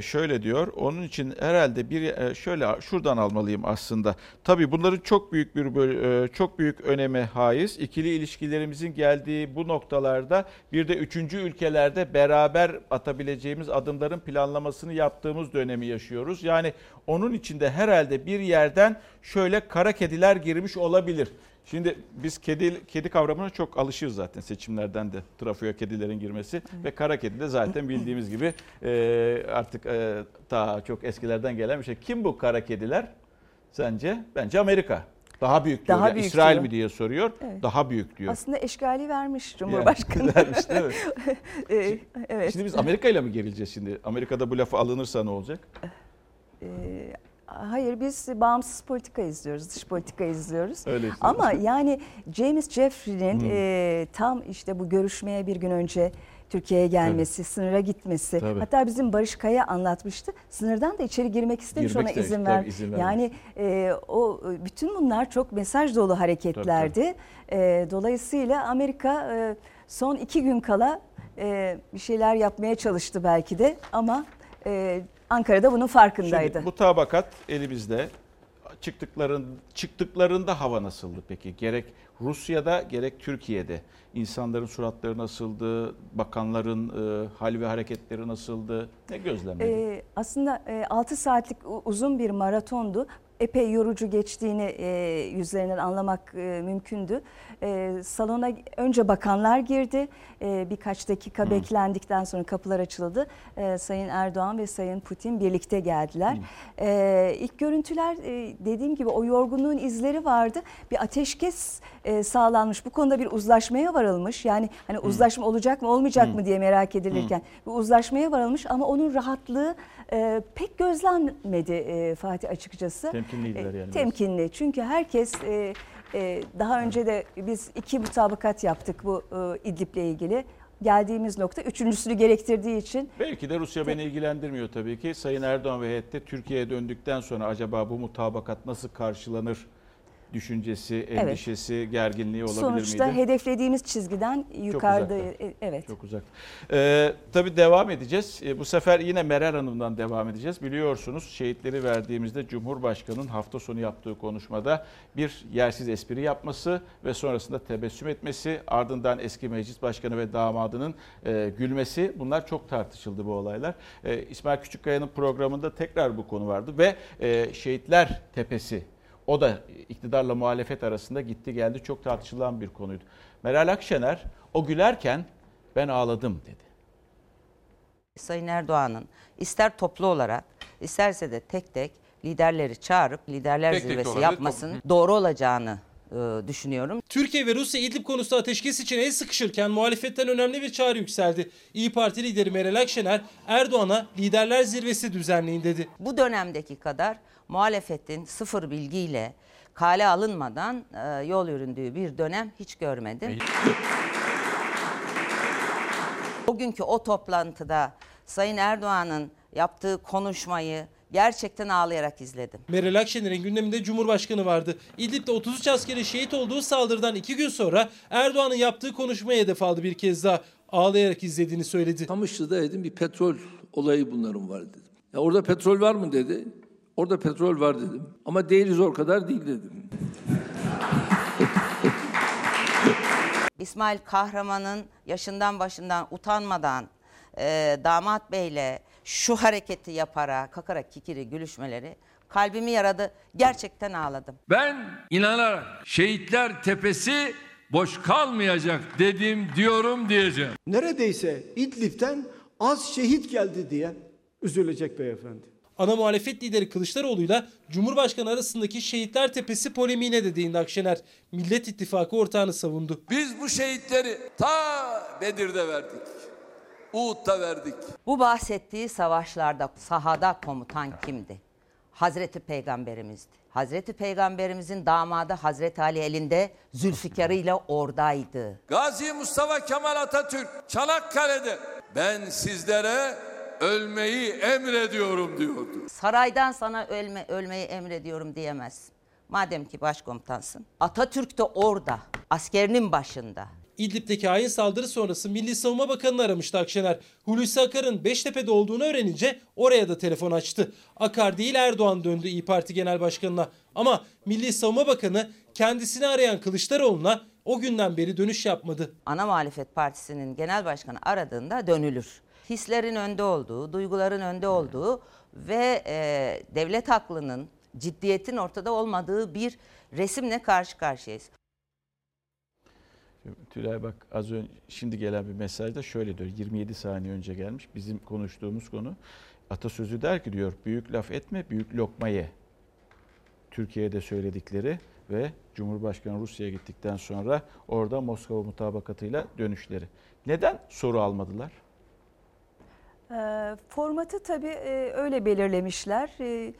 Şöyle diyor onun için herhalde bir şöyle şuradan almalıyım aslında. Tabii bunların çok büyük bir çok büyük öneme haiz. İkili ilişkilerimizin geldiği bu noktalarda bir de üçüncü ülkelerde beraber atabileceğimiz adımların planlamasını yaptığımız dönemi yaşıyoruz. Yani onun içinde herhalde bir yerden şöyle kara kediler girmiş olabilir. Şimdi biz kedi kedi kavramına çok alışığız zaten seçimlerden de trafoya kedilerin girmesi ve kara kedi de zaten bildiğimiz gibi e, artık e, daha çok eskilerden gelen bir şey. Kim bu kara kediler? Sence? Bence Amerika. Daha büyük diyor. Daha büyük İsrail diyor. mi diye soruyor. Evet. Daha büyük diyor. Aslında eşgali vermiş Cumhurbaşkanı. vermiş, değil mi? Ee, evet. Şimdi biz Amerika ile mi gerileceğiz şimdi? Amerika'da bu lafı alınırsa ne olacak? Hayır biz bağımsız politika izliyoruz, dış politika izliyoruz. Öyle. Ama yani James Jeffrey'nin Hmm. e, tam işte bu görüşmeye bir gün önce Türkiye'ye gelmesi, sınıra gitmesi. Tabii. Hatta bizim Barış Kaya anlatmıştı. Sınırdan da içeri girmek istemiş Girmek ona izin tabii, ver. izin vermiş. yani e, o bütün bunlar çok mesaj dolu hareketlerdi. E, dolayısıyla Amerika e, son iki gün kala e, bir şeyler yapmaya çalıştı belki de ama e, Ankara'da bunun farkındaydı. Şimdi mutabakat elimizde. Çıktıkların çıktıklarında hava nasıldı peki? Gerek Rusya'da gerek Türkiye'de insanların suratları nasıldı? Bakanların e, hal ve hareketleri nasıldı? Ne gözlemledin? Ee, aslında e, 6 saatlik uzun bir maratondu. Epey yorucu geçtiğini e, yüzlerinden anlamak e, mümkündü. E, salona önce bakanlar girdi. E, birkaç dakika beklendikten sonra kapılar açıldı. E, Sayın Erdoğan ve Sayın Putin birlikte geldiler. E, ilk görüntüler e, dediğim gibi o yorgunluğun izleri vardı. Bir ateşkes e, sağlanmış. Bu konuda bir uzlaşmaya varılmış. Yani hani uzlaşma olacak mı olmayacak mı diye merak edilirken bir uzlaşmaya varılmış ama onun rahatlığı e, pek gözlenmedi e, Fatih açıkçası. Temkinliydiler E, yani. Temkinli. Çünkü herkes e, e, daha önce de biz iki mutabakat yaptık bu e, İdlib'le ilgili. Geldiğimiz nokta üçüncüsünü gerektirdiği için Belki de Rusya beni ilgilendirmiyor tabii ki. Sayın Erdoğan ve heyette Türkiye'ye döndükten sonra acaba bu mutabakat nasıl karşılanır düşüncesi, endişesi, gerginliği olabilir sonuçta miydi? hedeflediğimiz çizgiden yukarıda uzakta. e, evet. Çok uzak. Ee, tabii devam edeceğiz. Ee, bu sefer yine Meral Hanım'dan devam edeceğiz. Biliyorsunuz şehitleri verdiğimizde Cumhurbaşkanı'nın hafta sonu yaptığı konuşmada bir yersiz espri yapması ve sonrasında tebessüm etmesi, ardından eski meclis başkanı ve damadının e, gülmesi bunlar çok tartışıldı bu olaylar. E, İsmail Küçükkaya'nın programında tekrar bu konu vardı ve e, Şehitler Tepesi o da iktidarla muhalefet arasında gitti geldi çok tartışılan bir konuydu. Meral Akşener o gülerken ben ağladım dedi. Sayın Erdoğan'ın ister toplu olarak isterse de tek tek liderleri çağırıp liderler Tek tek zirvesi olabilir, yapmasının doğru olacağını e, düşünüyorum. Türkiye ve Rusya İdlib konusunda ateşkes için el sıkışırken muhalefetten önemli bir çağrı yükseldi. İyi Parti lideri Meral Akşener Erdoğan'a liderler zirvesi düzenleyin dedi. Bu dönemdeki kadar muhalefetin sıfır bilgiyle kale alınmadan e, yol yüründüğü bir dönem hiç görmedim. Bugünkü o toplantıda Sayın Erdoğan'ın yaptığı konuşmayı gerçekten ağlayarak izledim. Meral Akşener'in gündeminde Cumhurbaşkanı vardı. İdlib'de 33 askerin şehit olduğu saldırıdan iki gün sonra Erdoğan'ın yaptığı konuşmaya hedef aldı bir kez daha. Ağlayarak izlediğini söyledi. Kamışlı'da dedim bir petrol olayı bunların var dedim. Ya orada petrol var mı dedi. Orada petrol var dedim. Ama değiliz o kadar değil dedim. İsmail Kahraman'ın yaşından başından utanmadan e, damat beyle şu hareketi yaparak, kakarak kikiri gülüşmeleri kalbimi yaradı. Gerçekten ağladım. Ben inanarak şehitler tepesi boş kalmayacak dedim diyorum diyeceğim. Neredeyse İdlib'den az şehit geldi diye üzülecek beyefendi. Ana muhalefet lideri Kılıçdaroğlu'yla Cumhurbaşkanı arasındaki Şehitler Tepesi polemiğine de değindi Akşener. Millet İttifakı ortağını savundu. Biz bu şehitleri ta Bedir'de verdik. Uhud'da verdik. Bu bahsettiği savaşlarda sahada komutan kimdi? Hazreti Peygamberimizdi. Hazreti Peygamberimizin damadı Hazreti Ali elinde Zülfikar'ı ile oradaydı. Gazi Mustafa Kemal Atatürk Çanakkale'de ben sizlere ölmeyi emrediyorum diyordu. Saraydan sana ölme, ölmeyi emrediyorum diyemez. Madem ki başkomutansın. Atatürk de orada, askerinin başında. İdlib'deki hain saldırı sonrası Milli Savunma Bakanı'nı aramıştı Akşener. Hulusi Akar'ın Beştepe'de olduğunu öğrenince oraya da telefon açtı. Akar değil Erdoğan döndü İyi Parti Genel Başkanı'na. Ama Milli Savunma Bakanı kendisini arayan Kılıçdaroğlu'na o günden beri dönüş yapmadı. Ana Muhalefet Partisi'nin genel başkanı aradığında dönülür. Hislerin önde olduğu, duyguların önde olduğu ve e, devlet aklının, ciddiyetin ortada olmadığı bir resimle karşı karşıyayız. Tülay bak az önce şimdi gelen bir mesajda şöyle diyor. 27 saniye önce gelmiş. Bizim konuştuğumuz konu atasözü der ki diyor büyük laf etme büyük lokma ye. Türkiye'de söyledikleri ve Cumhurbaşkanı Rusya'ya gittikten sonra orada Moskova mutabakatıyla dönüşleri. Neden soru almadılar? E, formatı tabii e, öyle belirlemişler. E,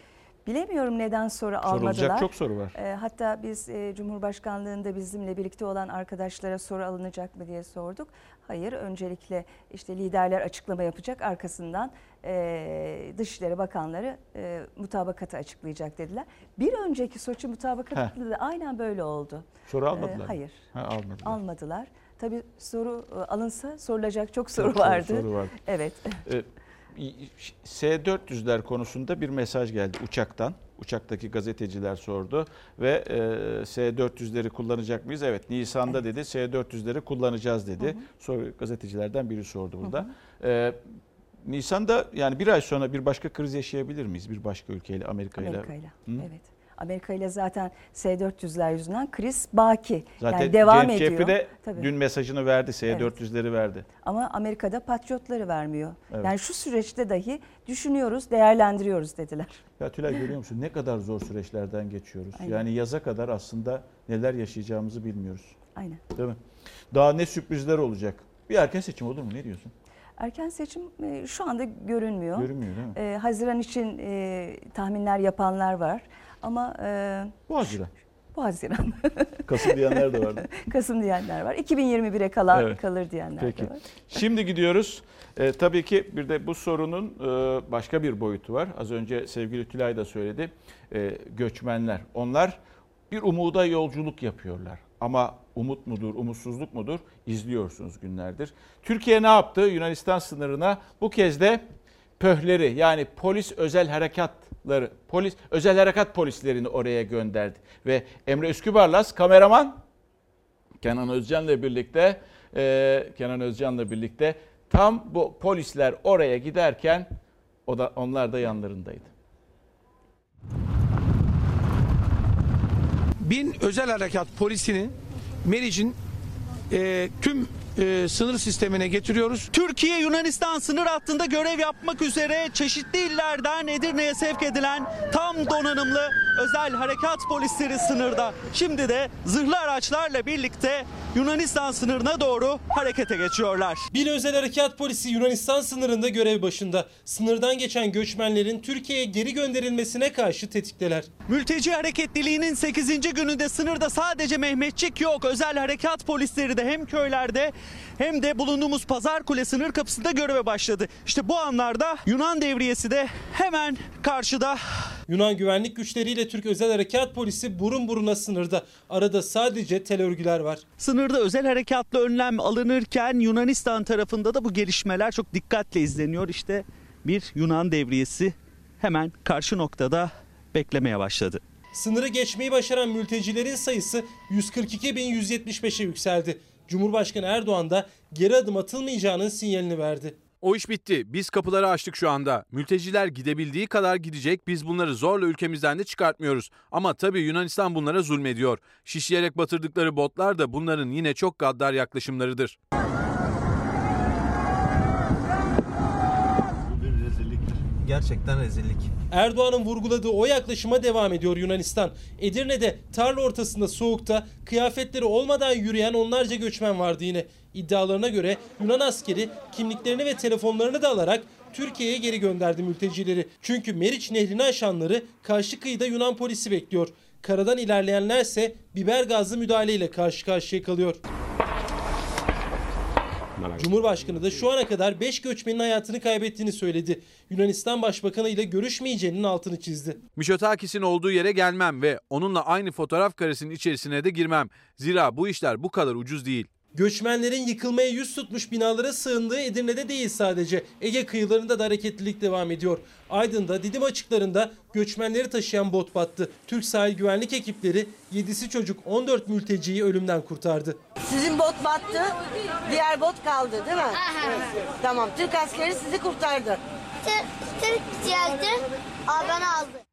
bilemiyorum neden soru almadılar. Sorulacak çok soru var. E, hatta biz e, Cumhurbaşkanlığında bizimle birlikte olan arkadaşlara soru alınacak mı diye sorduk. Hayır, öncelikle işte liderler açıklama yapacak, arkasından e, Dışişleri Bakanları e, mutabakatı açıklayacak dediler. Bir önceki Soçi mutabakatı da aynen böyle oldu. Soru E, almadılar. mı? hayır, Ha, almadılar. almadılar. Tabii soru e, alınsa sorulacak çok soru Çok vardı. soru vardı. Evet. Ee, S-400'ler konusunda bir mesaj geldi uçaktan. Uçaktaki gazeteciler sordu ve e, S-400'leri kullanacak mıyız? Evet Nisan'da dedi S-400'leri kullanacağız dedi. Sonra gazetecilerden biri sordu burada. Ee, Nisan'da yani bir ay sonra bir başka kriz yaşayabilir miyiz? Bir başka ülkeyle Amerika ile. Amerika ile. Hı? Evet. Amerika ile zaten S-400'ler yüzünden kriz baki. Zaten yani devam James ediyor. Jeffrey de Tabii. dün mesajını verdi. S-400'leri verdi. Ama Amerika'da patriotları vermiyor. Evet. Yani şu süreçte dahi düşünüyoruz, değerlendiriyoruz dediler. Ya Tülay görüyor musun ne kadar zor süreçlerden geçiyoruz. Aynen. Yani yaza kadar aslında neler yaşayacağımızı bilmiyoruz. Aynen. Değil mi? Daha ne sürprizler olacak? Bir erken seçim olur mu? Ne diyorsun? Erken seçim e, şu anda görünmüyor. Görünmüyor değil mi? E, Haziran için e, tahminler yapanlar var. Ama e, Bu Haziran. bu Haziran. Kasım diyenler de vardı. Kasım diyenler var. 2021'e kalan Evet. kalır diyenler Peki. de var. Şimdi gidiyoruz. Ee, tabii ki bir de bu sorunun e, başka bir boyutu var. Az önce sevgili Tülay da söyledi. Ee, göçmenler. Onlar bir umuda yolculuk yapıyorlar. Ama umut mudur, umutsuzluk mudur izliyorsunuz günlerdir. Türkiye ne yaptı? Yunanistan sınırına bu kez de pöhleri yani polis özel harekatları, polis özel harekat polislerini oraya gönderdi. Ve Emre Üskübarlas kameraman Kenan Özcan'la birlikte e, Kenan Özcan'la birlikte tam bu polisler oraya giderken o da onlar da yanlarındaydı. bin özel harekat polisini Meriç'in e, tüm e, sınır sistemine getiriyoruz. Türkiye Yunanistan sınır hattında görev yapmak üzere çeşitli illerden Edirne'ye sevk edilen tam donanımlı özel harekat polisleri sınırda. Şimdi de zırhlı araçlarla birlikte Yunanistan sınırına doğru harekete geçiyorlar. Bir özel harekat polisi Yunanistan sınırında görev başında. Sınırdan geçen göçmenlerin Türkiye'ye geri gönderilmesine karşı tetikteler. Mülteci hareketliliğinin 8. gününde sınırda sadece Mehmetçik yok. Özel harekat polisleri de hem köylerde hem de bulunduğumuz Pazar Kule sınır kapısında göreve başladı. İşte bu anlarda Yunan devriyesi de hemen karşıda. Yunan güvenlik güçleriyle Türk Özel Harekat Polisi burun buruna sınırda. Arada sadece tel örgüler var. Sınırda özel harekatlı önlem alınırken Yunanistan tarafında da bu gelişmeler çok dikkatle izleniyor. İşte bir Yunan devriyesi hemen karşı noktada beklemeye başladı. Sınırı geçmeyi başaran mültecilerin sayısı 142.175'e yükseldi. Cumhurbaşkanı Erdoğan da geri adım atılmayacağının sinyalini verdi. O iş bitti. Biz kapıları açtık şu anda. Mülteciler gidebildiği kadar gidecek. Biz bunları zorla ülkemizden de çıkartmıyoruz. Ama tabii Yunanistan bunlara zulmediyor. Şişleyerek batırdıkları botlar da bunların yine çok gaddar yaklaşımlarıdır. Gerçekten rezillik. Erdoğan'ın vurguladığı o yaklaşıma devam ediyor Yunanistan. Edirne'de tarla ortasında soğukta kıyafetleri olmadan yürüyen onlarca göçmen vardı yine. İddialarına göre Yunan askeri kimliklerini ve telefonlarını da alarak Türkiye'ye geri gönderdi mültecileri. Çünkü Meriç Nehri'ni aşanları karşı kıyıda Yunan polisi bekliyor. Karadan ilerleyenlerse biber gazlı müdahaleyle karşı karşıya kalıyor. Cumhurbaşkanı da şu ana kadar 5 göçmenin hayatını kaybettiğini söyledi. Yunanistan Başbakanı ile görüşmeyeceğinin altını çizdi. Mişotakis'in olduğu yere gelmem ve onunla aynı fotoğraf karesinin içerisine de girmem. Zira bu işler bu kadar ucuz değil. Göçmenlerin yıkılmaya yüz tutmuş binalara sığındığı Edirne'de değil sadece. Ege kıyılarında da hareketlilik devam ediyor. Aydın'da Didim açıklarında göçmenleri taşıyan bot battı. Türk sahil güvenlik ekipleri 7'si çocuk 14 mülteciyi ölümden kurtardı. Sizin bot battı, diğer bot kaldı değil mi? Evet. Tamam, Türk askeri sizi kurtardı. Türk geldi, ben aldı.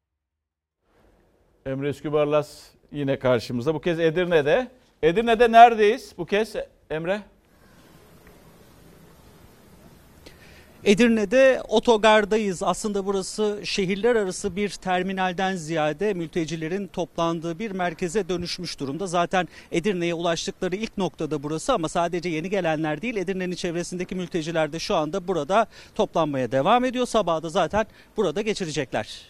Emre Üskübarlas yine karşımızda. Bu kez Edirne'de. Edirne'de neredeyiz bu kez Emre? Edirne'de otogardayız. Aslında burası şehirler arası bir terminalden ziyade mültecilerin toplandığı bir merkeze dönüşmüş durumda. Zaten Edirne'ye ulaştıkları ilk noktada burası ama sadece yeni gelenler değil Edirne'nin çevresindeki mülteciler de şu anda burada toplanmaya devam ediyor. Sabahı da zaten burada geçirecekler.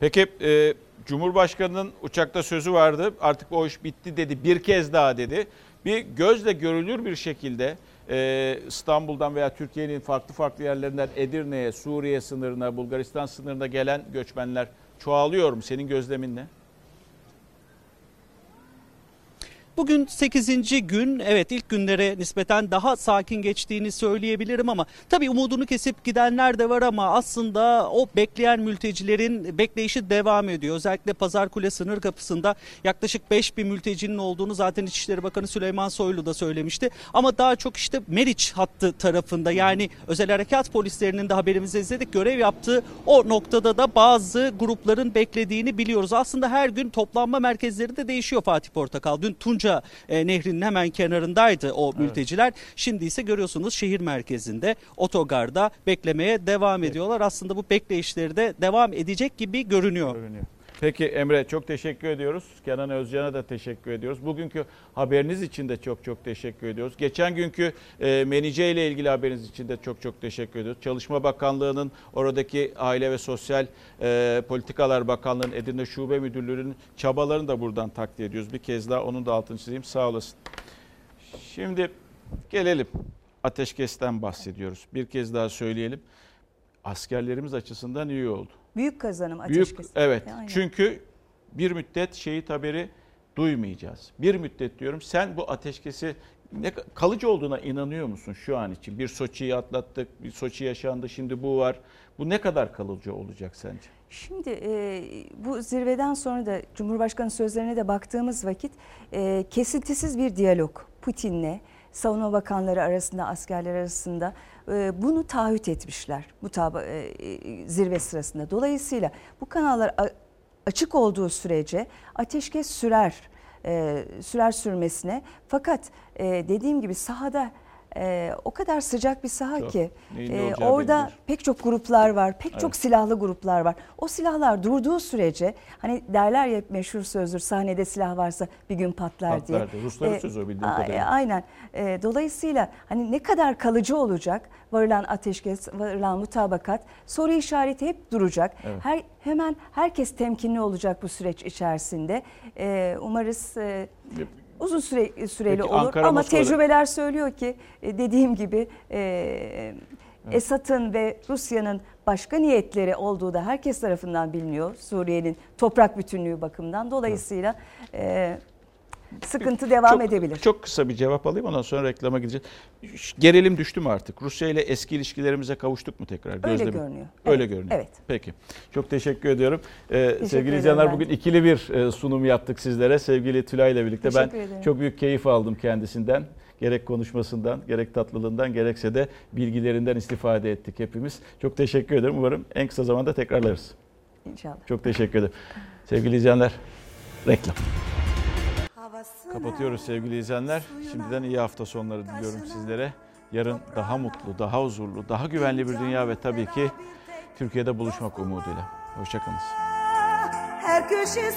Peki e, Cumhurbaşkanı'nın uçakta sözü vardı. Artık o iş bitti dedi. Bir kez daha dedi. Bir gözle görülür bir şekilde e, İstanbul'dan veya Türkiye'nin farklı farklı yerlerinden Edirne'ye, Suriye sınırına, Bulgaristan sınırına gelen göçmenler çoğalıyor mu? Senin gözlemin ne? Bugün 8. gün evet ilk günlere nispeten daha sakin geçtiğini söyleyebilirim ama tabii umudunu kesip gidenler de var ama aslında o bekleyen mültecilerin bekleyişi devam ediyor. Özellikle Pazarkule sınır kapısında yaklaşık 5 bin mültecinin olduğunu zaten İçişleri Bakanı Süleyman Soylu da söylemişti. Ama daha çok işte Meriç hattı tarafında yani özel harekat polislerinin de haberimizi izledik görev yaptığı o noktada da bazı grupların beklediğini biliyoruz. Aslında her gün toplanma merkezleri de değişiyor Fatih Portakal. Dün Tunca e, Nehri'nin hemen kenarındaydı o mülteciler. Şimdi ise görüyorsunuz şehir merkezinde otogarda beklemeye devam ediyorlar. Aslında bu bekleyişleri de devam edecek gibi görünüyor. Görünüyor. Peki Emre çok teşekkür ediyoruz. Kenan Özcan'a da teşekkür ediyoruz. Bugünkü haberiniz için de çok çok teşekkür ediyoruz. Geçen günkü e, Menice ile ilgili haberiniz için de çok çok teşekkür ediyoruz. Çalışma Bakanlığı'nın oradaki Aile ve Sosyal e, Politikalar Bakanlığı'nın Edirne Şube Müdürlüğü'nün çabalarını da buradan takdir ediyoruz. Bir kez daha onun da altını çizeyim. Sağ olasın. Şimdi gelelim. Ateşkesten bahsediyoruz. Bir kez daha söyleyelim. Askerlerimiz açısından iyi oldu. Büyük kazanım Büyük, ateşkes. evet. Aynen. Çünkü bir müddet şehit haberi duymayacağız. Bir müddet diyorum. Sen bu ateşkesi ne kalıcı olduğuna inanıyor musun şu an için? Bir Soçi'yi atlattık, bir Soçi yaşandı, şimdi bu var. Bu ne kadar kalıcı olacak sence? Şimdi e, bu zirveden sonra da Cumhurbaşkanı sözlerine de baktığımız vakit e, kesintisiz bir diyalog Putin'le savunma bakanları arasında, askerler arasında e, bunu taahhüt etmişler bu taba, e, e, zirve sırasında. Dolayısıyla bu kanallar açık olduğu sürece ateşkes sürer, e, sürer sürmesine. Fakat dediğim gibi sahada e, o kadar sıcak bir saha Çok. ki e, orada belli değil. pek çok gruplar var, pek Evet. çok silahlı gruplar var. O silahlar durduğu sürece hani derler ya meşhur sözdür sahnede silah varsa bir gün patlar, diye. Patlar diye. Rusların sözü o bildiğim kadarıyla. Aynen. E, dolayısıyla hani ne kadar kalıcı olacak varılan ateşkes, varılan mutabakat soru işareti hep duracak. Evet. Her hemen herkes temkinli olacak bu süreç içerisinde. E, umarız e, uzun süre süreli Peki, olur Ankara, ama Moskova- tecrübeler söylüyor ki e, dediğim gibi e, Esad'ın ve Rusya'nın başka niyetleri olduğu da herkes tarafından biliniyor. Suriye'nin toprak bütünlüğü bakımından. Dolayısıyla e, sıkıntı devam çok, edebilir. Çok kısa bir cevap alayım ondan sonra reklama gideceğiz. Gerilim düştü mü artık? Rusya ile eski ilişkilerimize kavuştuk mu tekrar? Öyle Gözlemi- görünüyor. Öyle Evet, görünüyor. evet. Peki. Çok teşekkür ediyorum. Ee, sevgili ederim izleyenler ben. bugün ikili bir e, sunum yaptık sizlere. Sevgili Tülay ile birlikte ben Teşekkür ederim. çok büyük keyif aldım kendisinden. Gerek konuşmasından, gerek tatlılığından, gerekse de bilgilerinden istifade ettik hepimiz. Çok teşekkür ederim. Umarım en kısa zamanda tekrarlarız. İnşallah. Çok teşekkür ederim. Sevgili izleyenler, reklam. Kapatıyoruz sevgili izleyenler. Şimdiden iyi hafta sonları diliyorum sizlere. Yarın daha mutlu, daha huzurlu, daha güvenli bir dünya ve tabii ki Türkiye'de buluşmak umuduyla. Hoşçakalın. Her köşesi